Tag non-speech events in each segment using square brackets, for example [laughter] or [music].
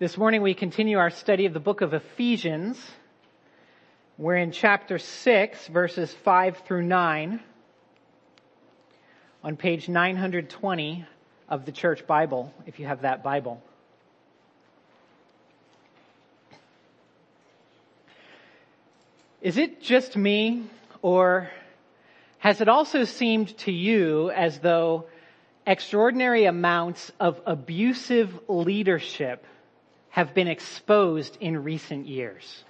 This morning we continue our study of the book of Ephesians. We're in chapter 6, verses 5 through 9, on page 920 of the church Bible, if you have that Bible. Is it just me, or has it also seemed to you as though extraordinary amounts of abusive leadership have been exposed in recent years?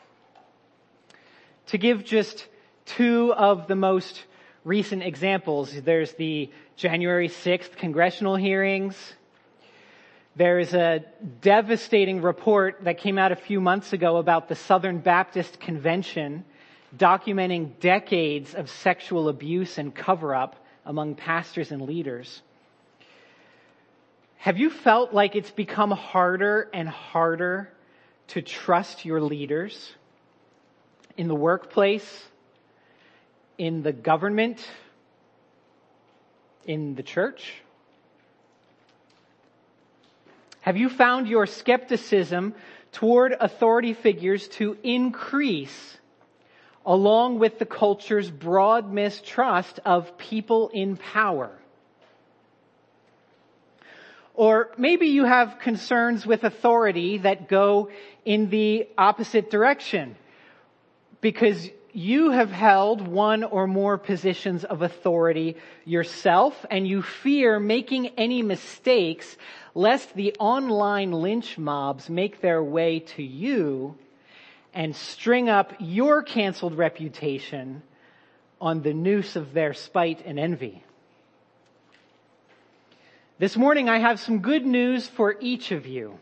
To give just two of the most recent examples, there's the January 6th congressional hearings. There's a devastating report that came out a few months ago about the Southern Baptist Convention documenting decades of sexual abuse and cover up among pastors and leaders. Have you felt like it's become harder and harder to trust your leaders in the workplace, in the government, in the church? Have you found your skepticism toward authority figures to increase along with the culture's broad mistrust of people in power. Or maybe you have concerns with authority that go in the opposite direction because you have held one or more positions of authority yourself and you fear making any mistakes lest the online lynch mobs make their way to you and string up your canceled reputation on the noose of their spite and envy. This morning I have some good news for each of you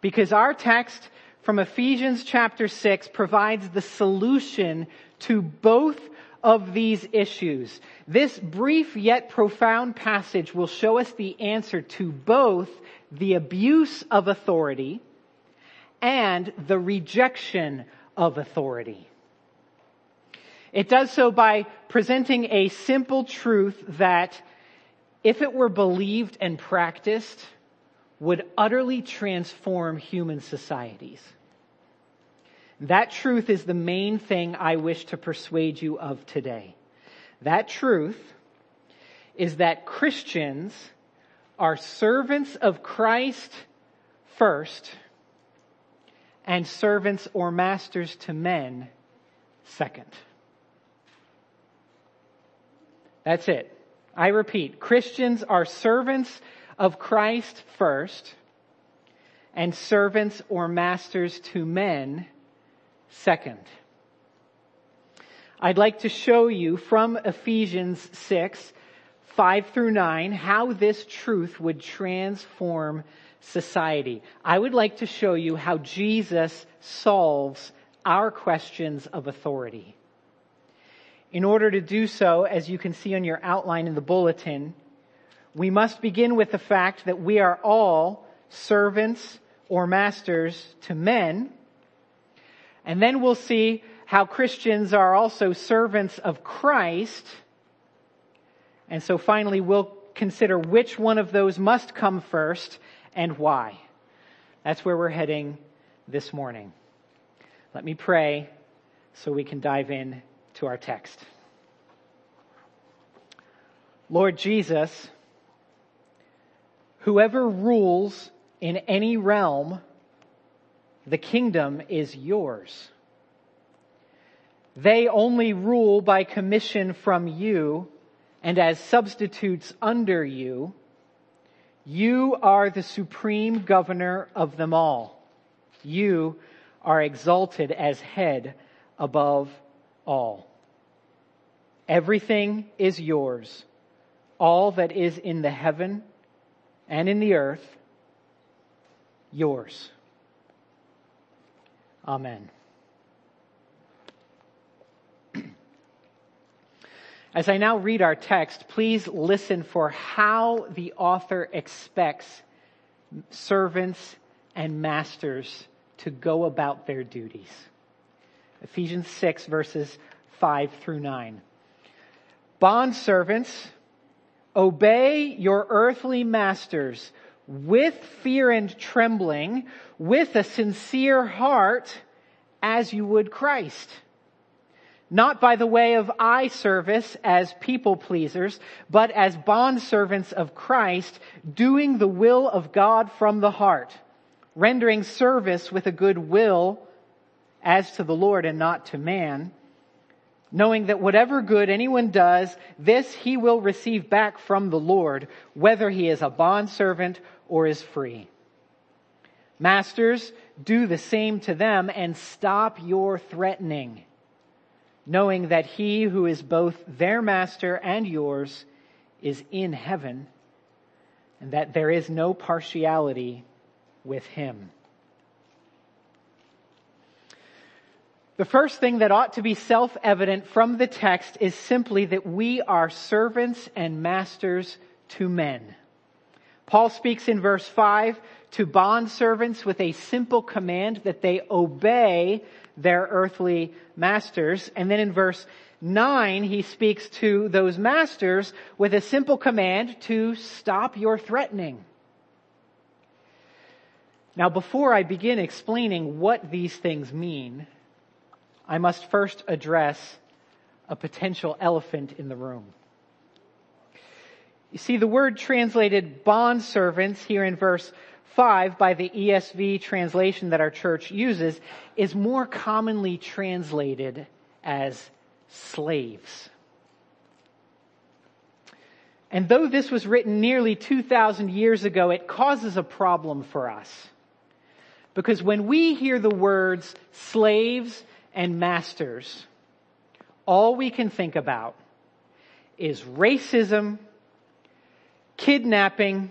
because our text from Ephesians chapter 6 provides the solution to both of these issues. This brief yet profound passage will show us the answer to both the abuse of authority and the rejection of authority. It does so by presenting a simple truth that, if it were believed and practiced, would utterly transform human societies. That truth is the main thing I wish to persuade you of today. That truth is that Christians are servants of Christ first and servants or masters to men second. That's it. I repeat, Christians are servants of Christ first and servants or masters to men second. I'd like to show you from Ephesians 6, 5 through 9, how this truth would transform society. I would like to show you how Jesus solves our questions of authority. In order to do so, as you can see on your outline in the bulletin, we must begin with the fact that we are all servants or masters to men. And then we'll see how Christians are also servants of Christ. And so finally we'll consider which one of those must come first and why. That's where we're heading this morning. Let me pray so we can dive in to our text. Lord Jesus, whoever rules in any realm, the kingdom is yours. They only rule by commission from you and as substitutes under you you are the supreme governor of them all. You are exalted as head above all. Everything is yours. All that is in the heaven and in the earth, yours. Amen. [clears throat] As I now read our text, please listen for how the author expects servants and masters to go about their duties. Ephesians 6 verses 5 through 9. Bond servants, obey your earthly masters with fear and trembling, with a sincere heart, as you would Christ. Not by the way of eye service as people pleasers, but as bondservants of Christ, doing the will of God from the heart, rendering service with a good will as to the Lord and not to man, knowing that whatever good anyone does, this he will receive back from the Lord, whether he is a bondservant or is free. Masters, do the same to them and stop your threatening, knowing that he who is both their master and yours is in heaven, and that there is no partiality with him. The first thing that ought to be self-evident from the text is simply that we are servants and masters to men. Paul speaks in verse 5 to bondservants with a simple command that they obey their earthly masters. And then in verse 9, he speaks to those masters with a simple command to stop your threatening. Now before I begin explaining what these things mean, I must first address a potential elephant in the room. You see, the word translated bond servants here in verse 5 by the ESV translation that our church uses is more commonly translated as slaves. And though this was written nearly 2,000 years ago, it causes a problem for us. Because when we hear the words slaves and masters, all we can think about is racism, kidnapping,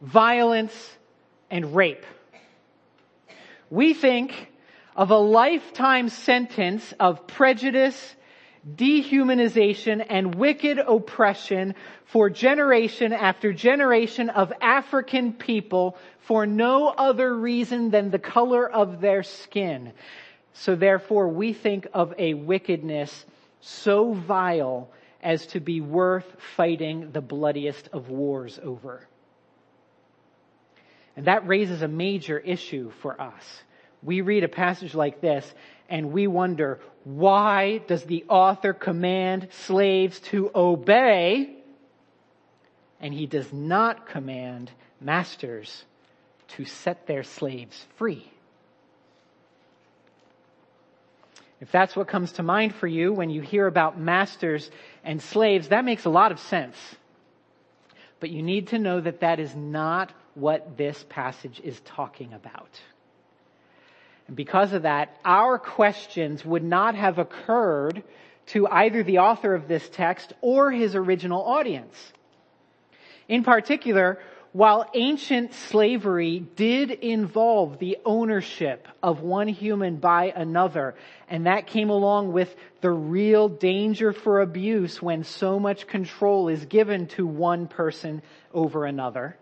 violence, and rape. We think of a lifetime sentence of prejudice, dehumanization, and wicked oppression for generation after generation of African people for no other reason than the color of their skin. So therefore we think of a wickedness so vile as to be worth fighting the bloodiest of wars over. And that raises a major issue for us. We read a passage like this and we wonder, why does the author command slaves to obey and he does not command masters to set their slaves free? If that's what comes to mind for you when you hear about masters and slaves, that makes a lot of sense. But you need to know that that is not what this passage is talking about. And because of that, our questions would not have occurred to either the author of this text or his original audience. In particular, while ancient slavery did involve the ownership of one human by another, and that came along with the real danger for abuse when so much control is given to one person over another,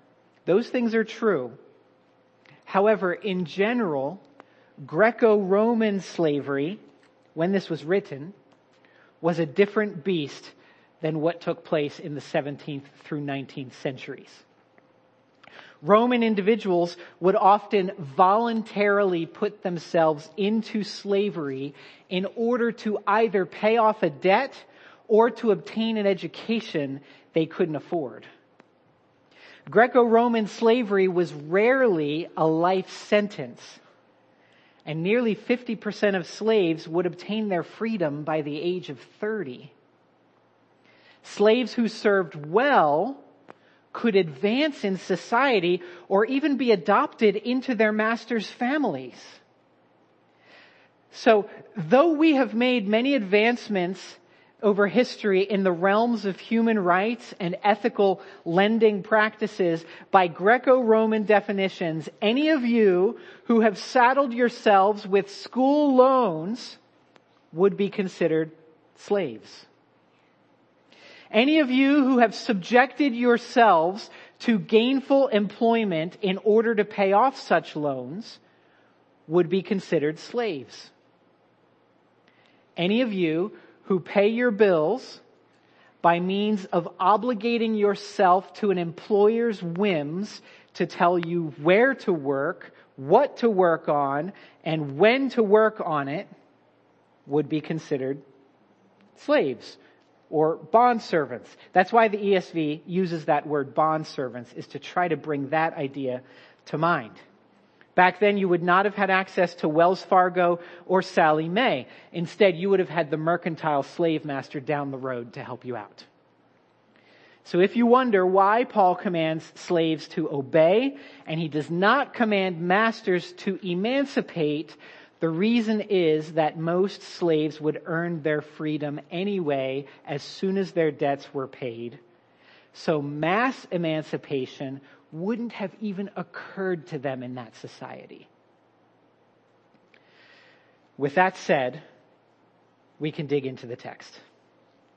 those things are true. However, in general, Greco-Roman slavery, when this was written, was a different beast than what took place in the 17th through 19th centuries. Roman individuals would often voluntarily put themselves into slavery in order to either pay off a debt or to obtain an education they couldn't afford. Greco-Roman slavery was rarely a life sentence. And nearly 50% of slaves would obtain their freedom by the age of 30. Slaves who served well could advance in society or even be adopted into their master's families. So, though we have made many advancements over history in the realms of human rights and ethical lending practices by Greco-Roman definitions, any of you who have saddled yourselves with school loans would be considered slaves. Any of you who have subjected yourselves to gainful employment in order to pay off such loans would be considered slaves. Any of you who pay your bills by means of obligating yourself to an employer's whims to tell you where to work, what to work on, and when to work on it would be considered slaves or bond servants. That's why the ESV uses that word bond servants is to try to bring that idea to mind. Back then you would not have had access to Wells Fargo or Sallie Mae. Instead, you would have had the mercantile slave master down the road to help you out. So if you wonder why Paul commands slaves to obey and he does not command masters to emancipate, the reason is that most slaves would earn their freedom anyway as soon as their debts were paid. So mass emancipation wouldn't have even occurred to them in that society. With that said, we can dig into the text.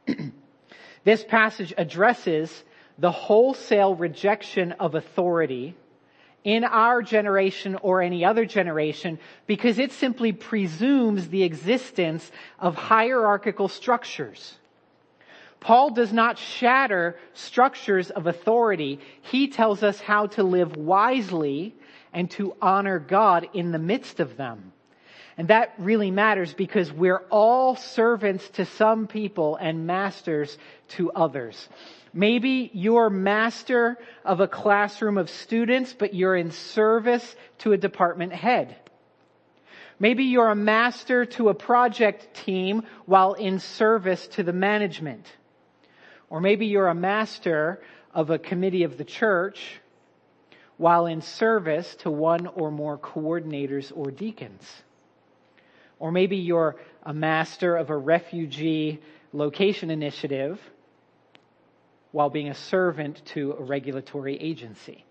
[clears throat] this passage addresses the wholesale rejection of authority in our generation or any other generation because it simply presumes the existence of hierarchical structures. Paul does not shatter structures of authority. He tells us how to live wisely and to honor God in the midst of them. And that really matters because we're all servants to some people and masters to others. Maybe you're master of a classroom of students, but you're in service to a department head. Maybe you're a master to a project team while in service to the management. Or maybe you're a master of a committee of the church while in service to one or more coordinators or deacons. Or maybe you're a master of a refugee location initiative while being a servant to a regulatory agency.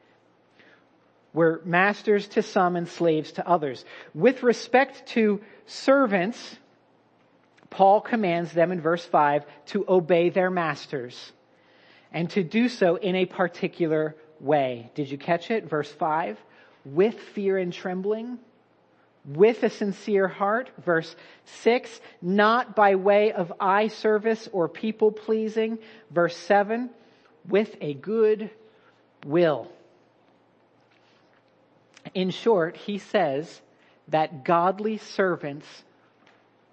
We're masters to some and slaves to others. With respect to servants, Paul commands them in verse 5 to obey their masters and to do so in a particular way. Did you catch it? Verse 5 with fear and trembling with a sincere heart. Verse 6, not by way of eye service or people pleasing. Verse 7, with a good will. In short, he says that godly servants,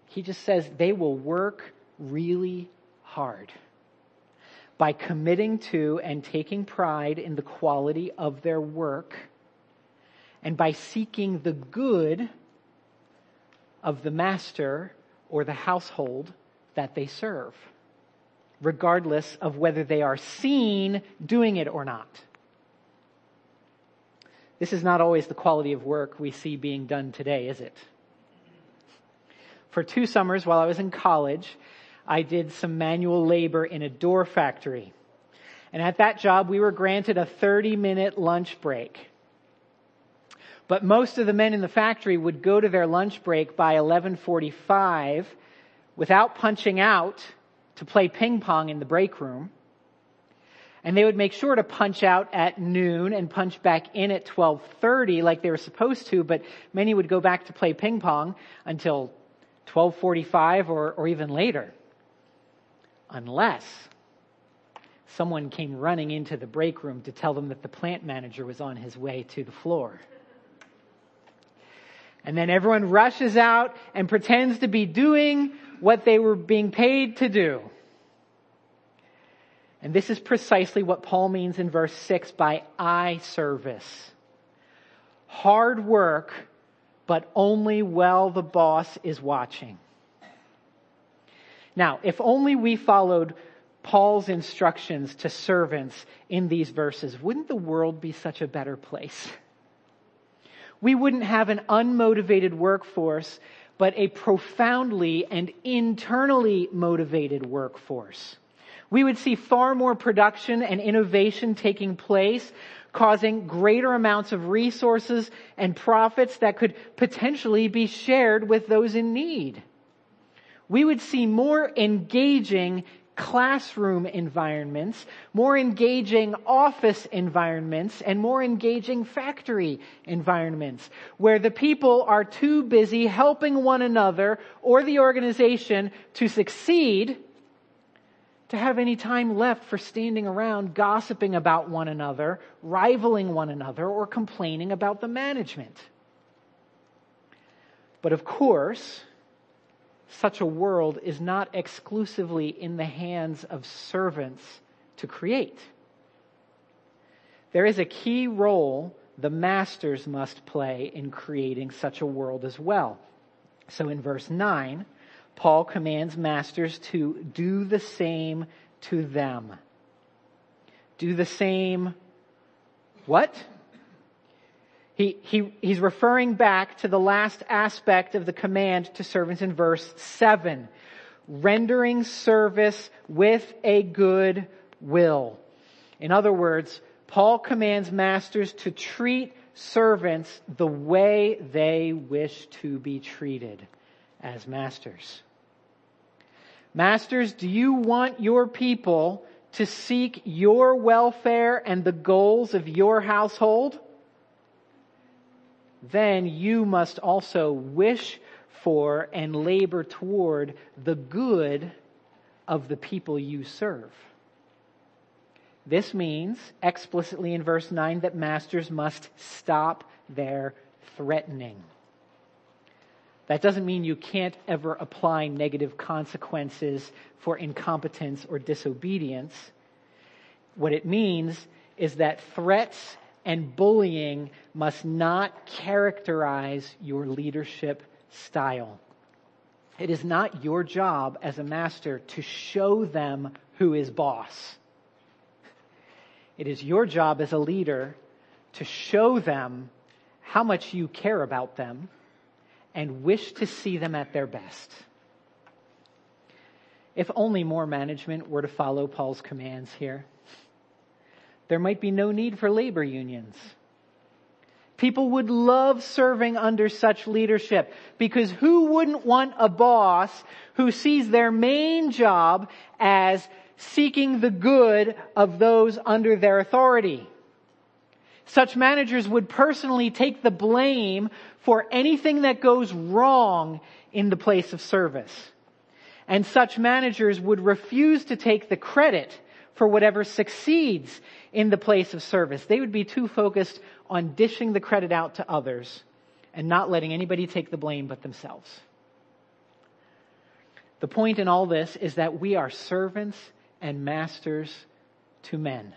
he just says they will work really hard by committing to and taking pride in the quality of their work and by seeking the good of the master or the household that they serve, regardless of whether they are seen doing it or not. This is not always the quality of work we see being done today, is it? For two summers while I was in college, I did some manual labor in a door factory. And at that job, we were granted a 30 minute lunch break. But most of the men in the factory would go to their lunch break by 1145 without punching out to play ping pong in the break room. And they would make sure to punch out at noon and punch back in at 1230 like they were supposed to, but many would go back to play ping pong until 1245 or, or even later. Unless someone came running into the break room to tell them that the plant manager was on his way to the floor. And then everyone rushes out and pretends to be doing what they were being paid to do. And this is precisely what Paul means in verse 6 by eye service. Hard work, but only while the boss is watching. Now, if only we followed Paul's instructions to servants in these verses, wouldn't the world be such a better place? [laughs] we wouldn't have an unmotivated workforce, but a profoundly and internally motivated workforce. We would see far more production and innovation taking place, causing greater amounts of resources and profits that could potentially be shared with those in need. We would see more engaging classroom environments, more engaging office environments, and more engaging factory environments where the people are too busy helping one another or the organization to succeed to have any time left for standing around gossiping about one another, rivaling one another, or complaining about the management. But of course, such a world is not exclusively in the hands of servants to create. There is a key role the masters must play in creating such a world as well. So in verse 9, Paul commands masters to do the same to them. Do the same what? He, he, he's referring back to the last aspect of the command to servants in verse 7. Rendering service with a good will. In other words, Paul commands masters to treat servants the way they wish to be treated as masters. Masters, do you want your people to seek your welfare and the goals of your household? Then you must also wish for and labor toward the good of the people you serve. This means explicitly in verse 9 that masters must stop their threatening. That doesn't mean you can't ever apply negative consequences for incompetence or disobedience. What it means is that threats and bullying must not characterize your leadership style. It is not your job as a master to show them who is boss. It is your job as a leader to show them how much you care about them and wish to see them at their best. If only more management were to follow Paul's commands here, there might be no need for labor unions. People would love serving under such leadership because who wouldn't want a boss who sees their main job as seeking the good of those under their authority? Such managers would personally take the blame for anything that goes wrong in the place of service. And such managers would refuse to take the credit for whatever succeeds in the place of service. They would be too focused on dishing the credit out to others and not letting anybody take the blame but themselves. The point in all this is that we are servants and masters to men.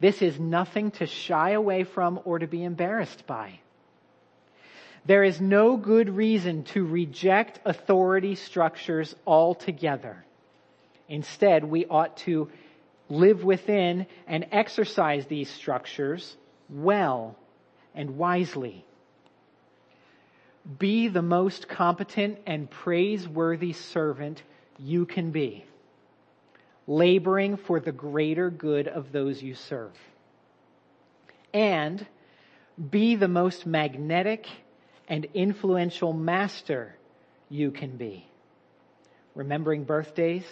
This is nothing to shy away from or to be embarrassed by. There is no good reason to reject authority structures altogether. Instead, we ought to live within and exercise these structures well and wisely. Be the most competent and praiseworthy servant you can be, laboring for the greater good of those you serve. And be the most magnetic and influential master you can be. Remembering birthdays,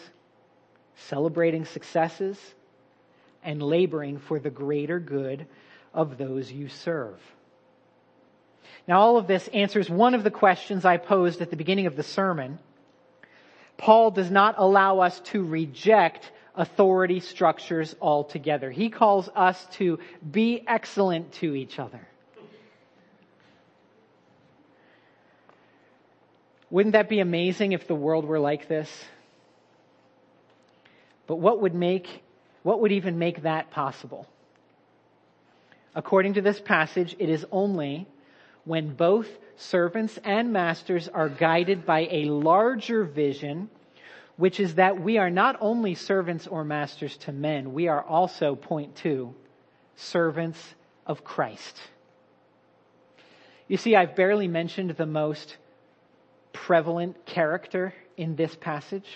celebrating successes, and laboring for the greater good of those you serve. Now all of this answers one of the questions I posed at the beginning of the sermon. Paul does not allow us to reject authority structures altogether. He calls us to be excellent to each other. Wouldn't that be amazing if the world were like this? But what would make, what would even make that possible? According to this passage, it is only when both servants and masters are guided by a larger vision, which is that we are not only servants or masters to men, we are also, point two, servants of Christ. You see, I've barely mentioned the most prevalent character in this passage.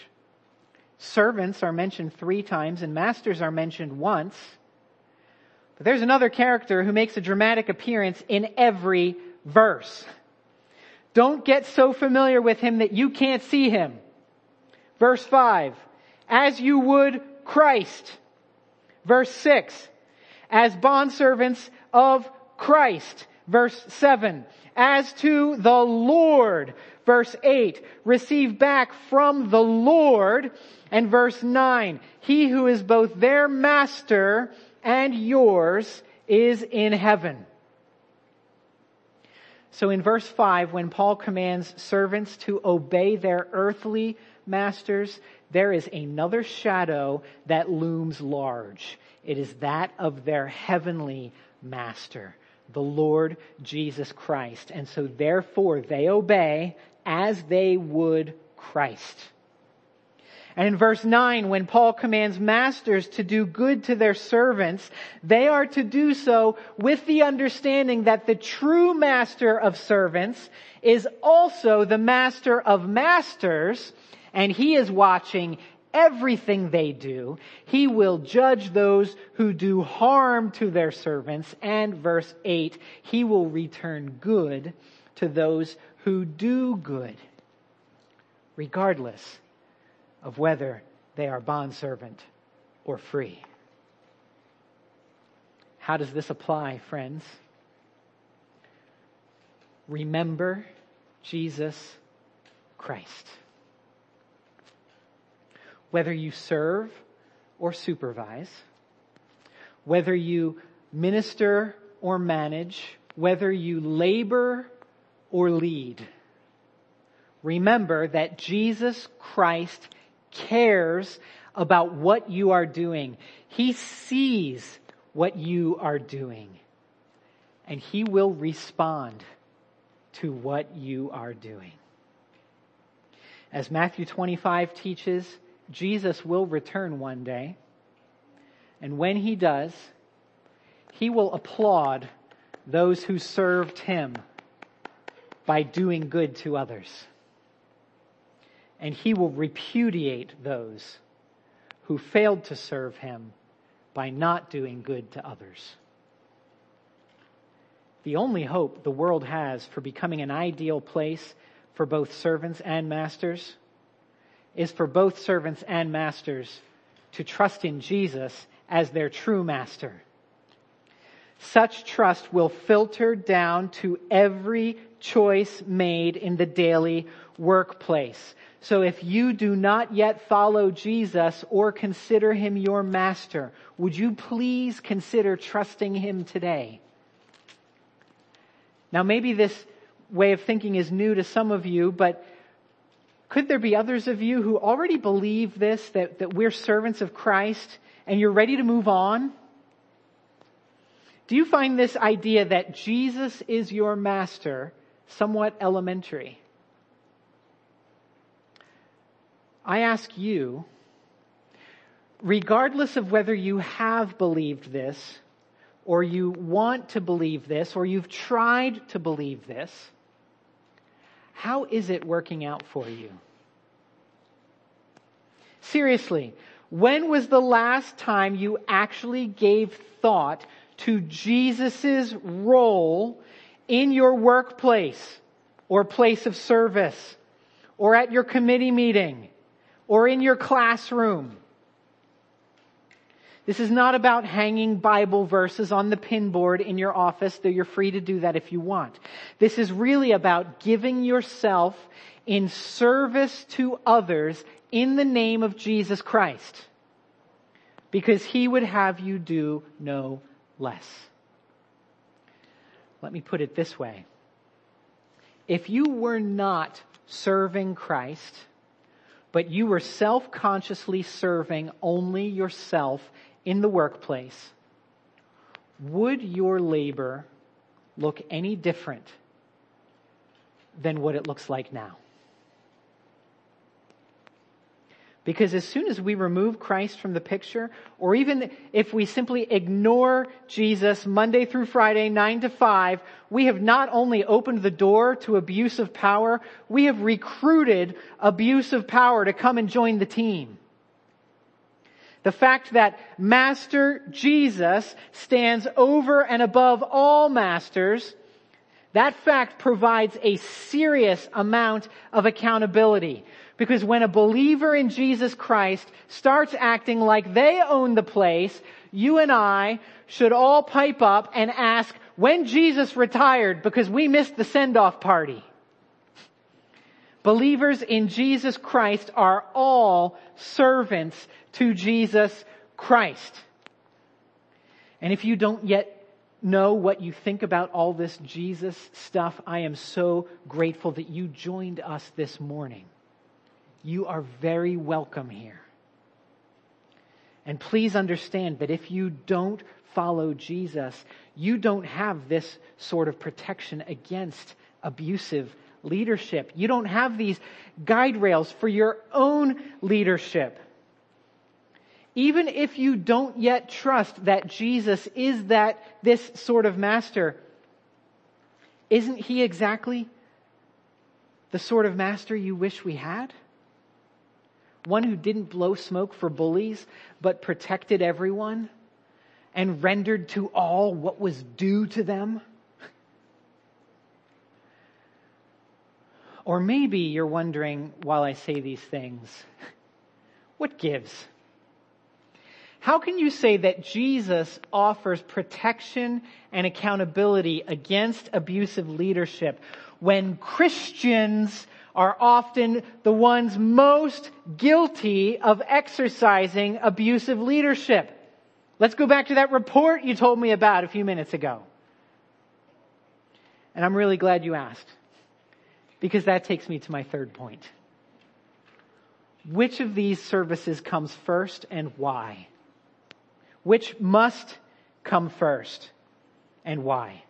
Servants are mentioned three times and masters are mentioned once. But there's another character who makes a dramatic appearance in every verse. Don't get so familiar with him that you can't see him. Verse 5, as you would Christ. Verse 6, as bondservants of Christ. Verse 7, as to the Lord. Verse 8, receive back from the Lord. And verse 9, he who is both their master and yours is in heaven. So in verse 5, when Paul commands servants to obey their earthly masters, there is another shadow that looms large. It is that of their heavenly master, the Lord Jesus Christ. And so therefore they obey as they would Christ. And in verse 9, when Paul commands masters to do good to their servants, they are to do so with the understanding that the true master of servants is also the master of masters, and he is watching everything they do. He will judge those who do harm to their servants, and verse 8, he will return good to those who do good, regardless of whether they are bondservant or free. How does this apply, friends? Remember Jesus Christ. Whether you serve or supervise, whether you minister or manage, whether you labor or lead, remember that Jesus Christ cares about what you are doing. He sees what you are doing. And He will respond to what you are doing. As Matthew 25 teaches, Jesus will return one day. And when He does, He will applaud those who served Him by doing good to others and he will repudiate those who failed to serve him by not doing good to others. The only hope the world has for becoming an ideal place for both servants and masters is for both servants and masters to trust in Jesus as their true master. Such trust will filter down to every choice made in the daily workplace. So if you do not yet follow Jesus or consider him your master, would you please consider trusting him today? Now maybe this way of thinking is new to some of you, but could there be others of you who already believe this, that, that we're servants of Christ and you're ready to move on? Do you find this idea that Jesus is your master somewhat elementary? I ask you, regardless of whether you have believed this, or you want to believe this, or you've tried to believe this, how is it working out for you? Seriously, when was the last time you actually gave thought to Jesus' role in your workplace or place of service or at your committee meeting or in your classroom. This is not about hanging Bible verses on the pinboard in your office, though you're free to do that if you want. This is really about giving yourself in service to others in the name of Jesus Christ. Because he would have you do no less. Let me put it this way. If you were not serving Christ, but you were self-consciously serving only yourself in the workplace, would your labor look any different than what it looks like now? Because as soon as we remove Christ from the picture, or even if we simply ignore Jesus Monday through Friday, 9 to 5, we have not only opened the door to abuse of power, we have recruited abuse of power to come and join the team. The fact that Master Jesus stands over and above all masters, that fact provides a serious amount of accountability. Because when a believer in Jesus Christ starts acting like they own the place, you and I should all pipe up and ask, when Jesus retired because we missed the send-off party. Believers in Jesus Christ are all servants to Jesus Christ. And if you don't yet know what you think about all this Jesus stuff, I am so grateful that you joined us this morning. You are very welcome here. And please understand that if you don't follow Jesus, you don't have this sort of protection against abusive leadership. You don't have these guide rails for your own leadership. Even if you don't yet trust that Jesus is that, this sort of master, isn't he exactly the sort of master you wish we had? One who didn't blow smoke for bullies, but protected everyone and rendered to all what was due to them? Or maybe you're wondering while I say these things, what gives? How can you say that Jesus offers protection and accountability against abusive leadership when Christians are often the ones most guilty of exercising abusive leadership? Let's go back to that report you told me about a few minutes ago. And I'm really glad you asked because that takes me to my third point. Which of these services comes first and why? Which must come first and why?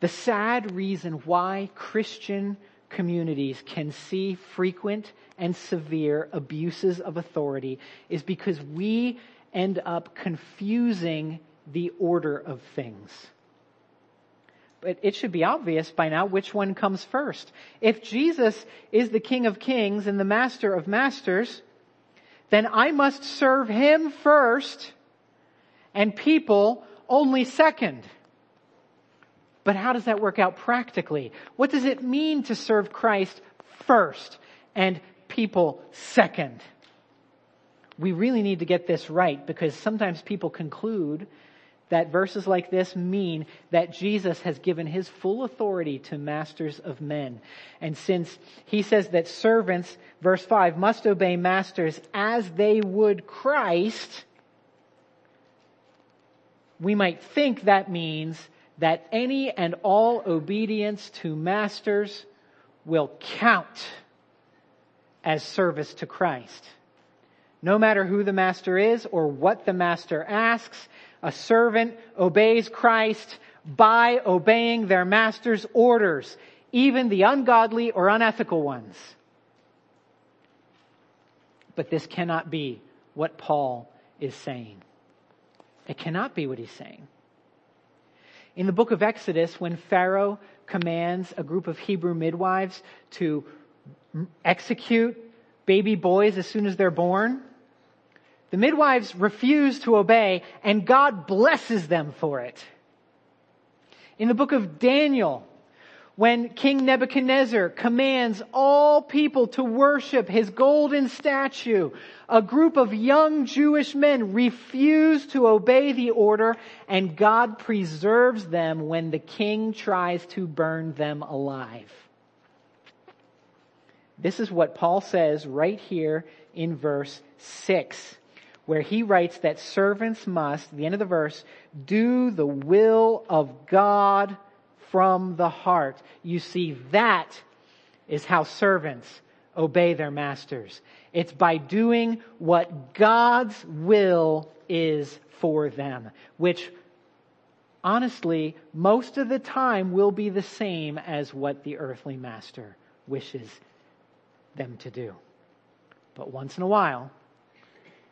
The sad reason why Christian communities can see frequent and severe abuses of authority is because we end up confusing the order of things. But it should be obvious by now which one comes first. If Jesus is the King of Kings and the Master of Masters, then I must serve Him first and people only second. But how does that work out practically? What does it mean to serve Christ first and people second? We really need to get this right because sometimes people conclude that verses like this mean that Jesus has given his full authority to masters of men. And since he says that servants, verse 5, must obey masters as they would Christ, we might think that means that any and all obedience to masters will count as service to Christ. No matter who the master is or what the master asks, a servant obeys Christ by obeying their master's orders, even the ungodly or unethical ones. But this cannot be what Paul is saying. It cannot be what he's saying. In the book of Exodus, when Pharaoh commands a group of Hebrew midwives to execute baby boys as soon as they're born, the midwives refuse to obey and God blesses them for it. In the book of Daniel, when King Nebuchadnezzar commands all people to worship his golden statue, a group of young Jewish men refuse to obey the order and God preserves them when the king tries to burn them alive. This is what Paul says right here in verse 6 where he writes that servants must, the end of the verse, do the will of God from the heart. You see, that is how servants obey their masters. It's by doing what God's will is for them, which honestly, most of the time will be the same as what the earthly master wishes them to do. But once in a while,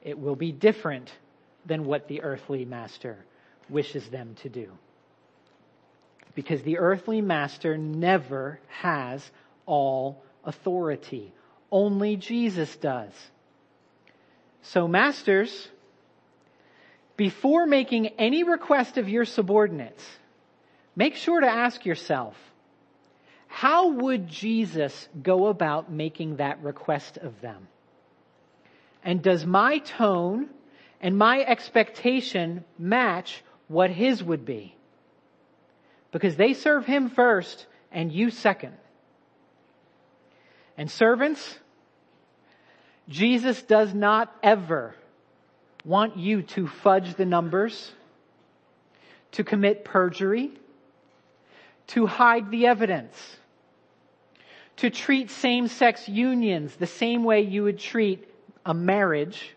it will be different than what the earthly master wishes them to do. Because the earthly master never has all authority. Only Jesus does. So masters, before making any request of your subordinates, make sure to ask yourself, how would Jesus go about making that request of them? And does my tone and my expectation match what his would be? because they serve him first and you second. And servants, Jesus does not ever want you to fudge the numbers, to commit perjury, to hide the evidence, to treat same-sex unions the same way you would treat a marriage,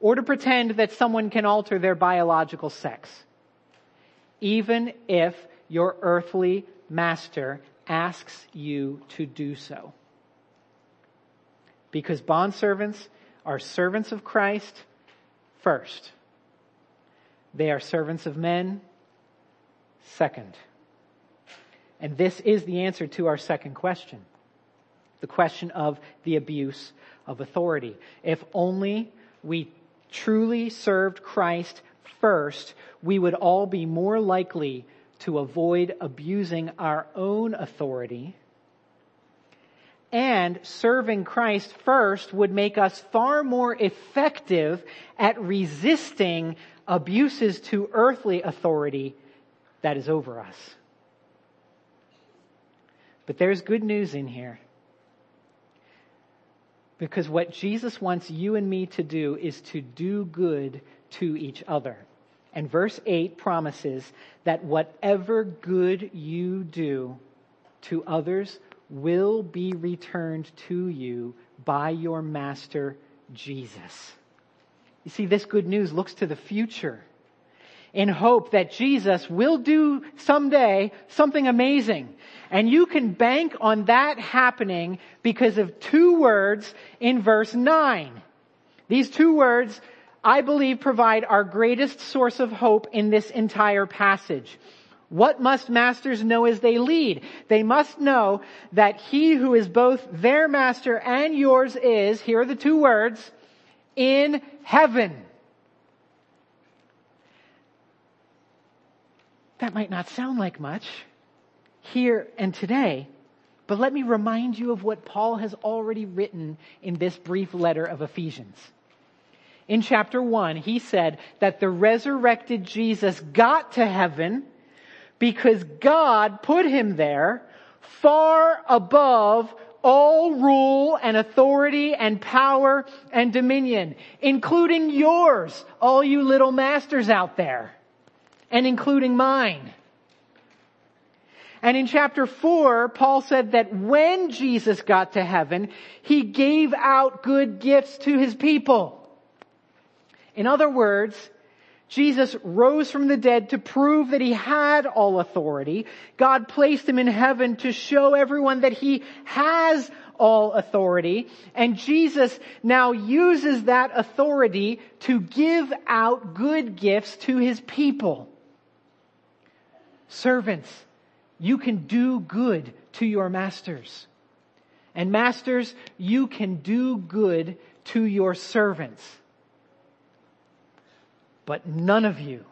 or to pretend that someone can alter their biological sex, even if your earthly master asks you to do so. Because bondservants are servants of Christ first. They are servants of men second. And this is the answer to our second question. The question of the abuse of authority. If only we truly served Christ first, we would all be more likely to avoid abusing our own authority. And serving Christ first would make us far more effective at resisting abuses to earthly authority that is over us. But there's good news in here. Because what Jesus wants you and me to do is to do good to each other. And verse 8 promises that whatever good you do to others will be returned to you by your master Jesus. You see, this good news looks to the future in hope that Jesus will do someday something amazing. And you can bank on that happening because of two words in verse 9. These two words, I believe, provide our greatest source of hope in this entire passage. What must masters know as they lead? They must know that he who is both their master and yours is, here are the two words, in heaven. That might not sound like much here and today, but let me remind you of what Paul has already written in this brief letter of Ephesians. In chapter 1, he said that the resurrected Jesus got to heaven because God put him there far above all rule and authority and power and dominion, including yours, all you little masters out there and including mine. And in chapter four, Paul said that when Jesus got to heaven, he gave out good gifts to his people. In other words, Jesus rose from the dead to prove that he had all authority. God placed him in heaven to show everyone that he has all authority. And Jesus now uses that authority to give out good gifts to his people. Servants, you can do good to your masters. And masters, you can do good to your servants. But none of you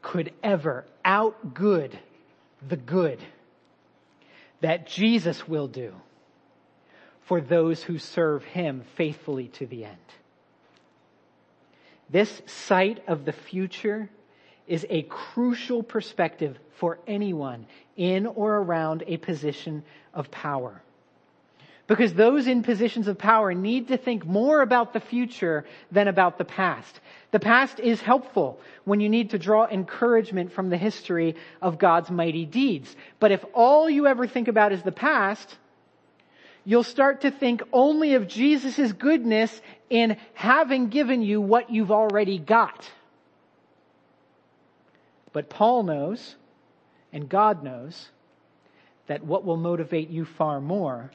could ever outgood the good that Jesus will do for those who serve him faithfully to the end. This sight of the future is a crucial perspective for anyone in or around a position of power. Because those in positions of power need to think more about the future than about the past. The past is helpful when you need to draw encouragement from the history of God's mighty deeds. But if all you ever think about is the past, you'll start to think only of Jesus' goodness in having given you what you've already got. But Paul knows, and God knows, that what will motivate you far more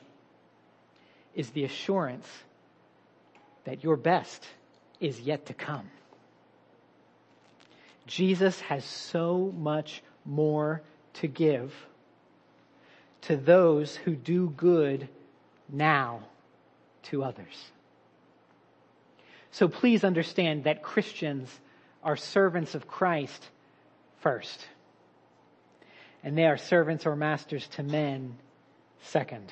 is the assurance that your best is yet to come. Jesus has so much more to give to those who do good now to others. So please understand that Christians are servants of Christ first. And they are servants or masters to men second.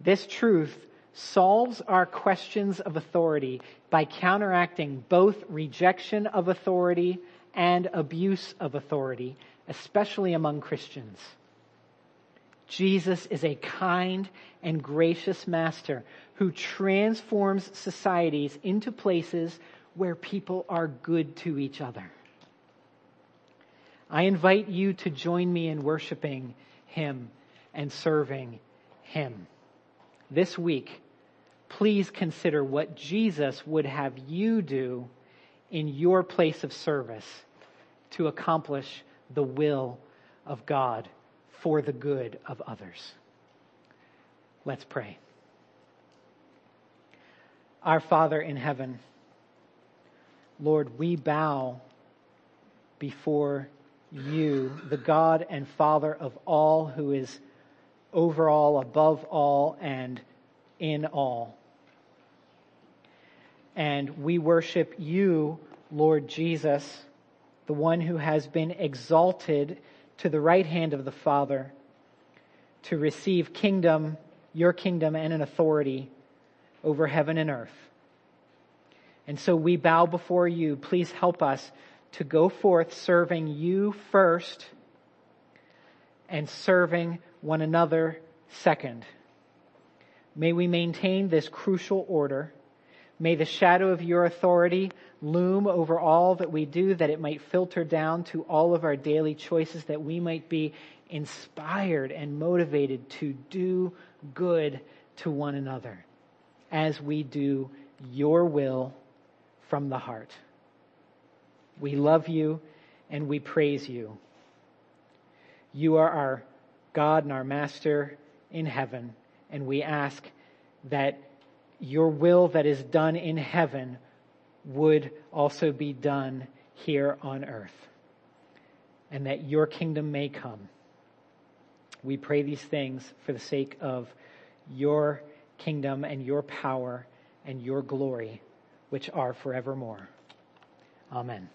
This truth solves our questions of authority by counteracting both rejection of authority and abuse of authority, especially among Christians. Jesus is a kind and gracious master who transforms societies into places where people are good to each other. I invite you to join me in worshiping him and serving him. This week, please consider what Jesus would have you do in your place of service to accomplish the will of God for the good of others. Let's pray. Our Father in heaven, Lord, we bow before you, the God and Father of all, who is over all, above all, and in all. And we worship you, Lord Jesus, the one who has been exalted to the right hand of the Father to receive kingdom, your kingdom, and an authority over heaven and earth. And so we bow before you. Please help us to go forth serving you first and serving one another second. May we maintain this crucial order. May the shadow of your authority loom over all that we do, that it might filter down to all of our daily choices, that we might be inspired and motivated to do good to one another as we do your will from the heart. We love you and we praise you. You are our God and our Master in heaven, and we ask that your will that is done in heaven would also be done here on earth, and that your kingdom may come. We pray these things for the sake of your kingdom and your power and your glory, which are forevermore. Amen.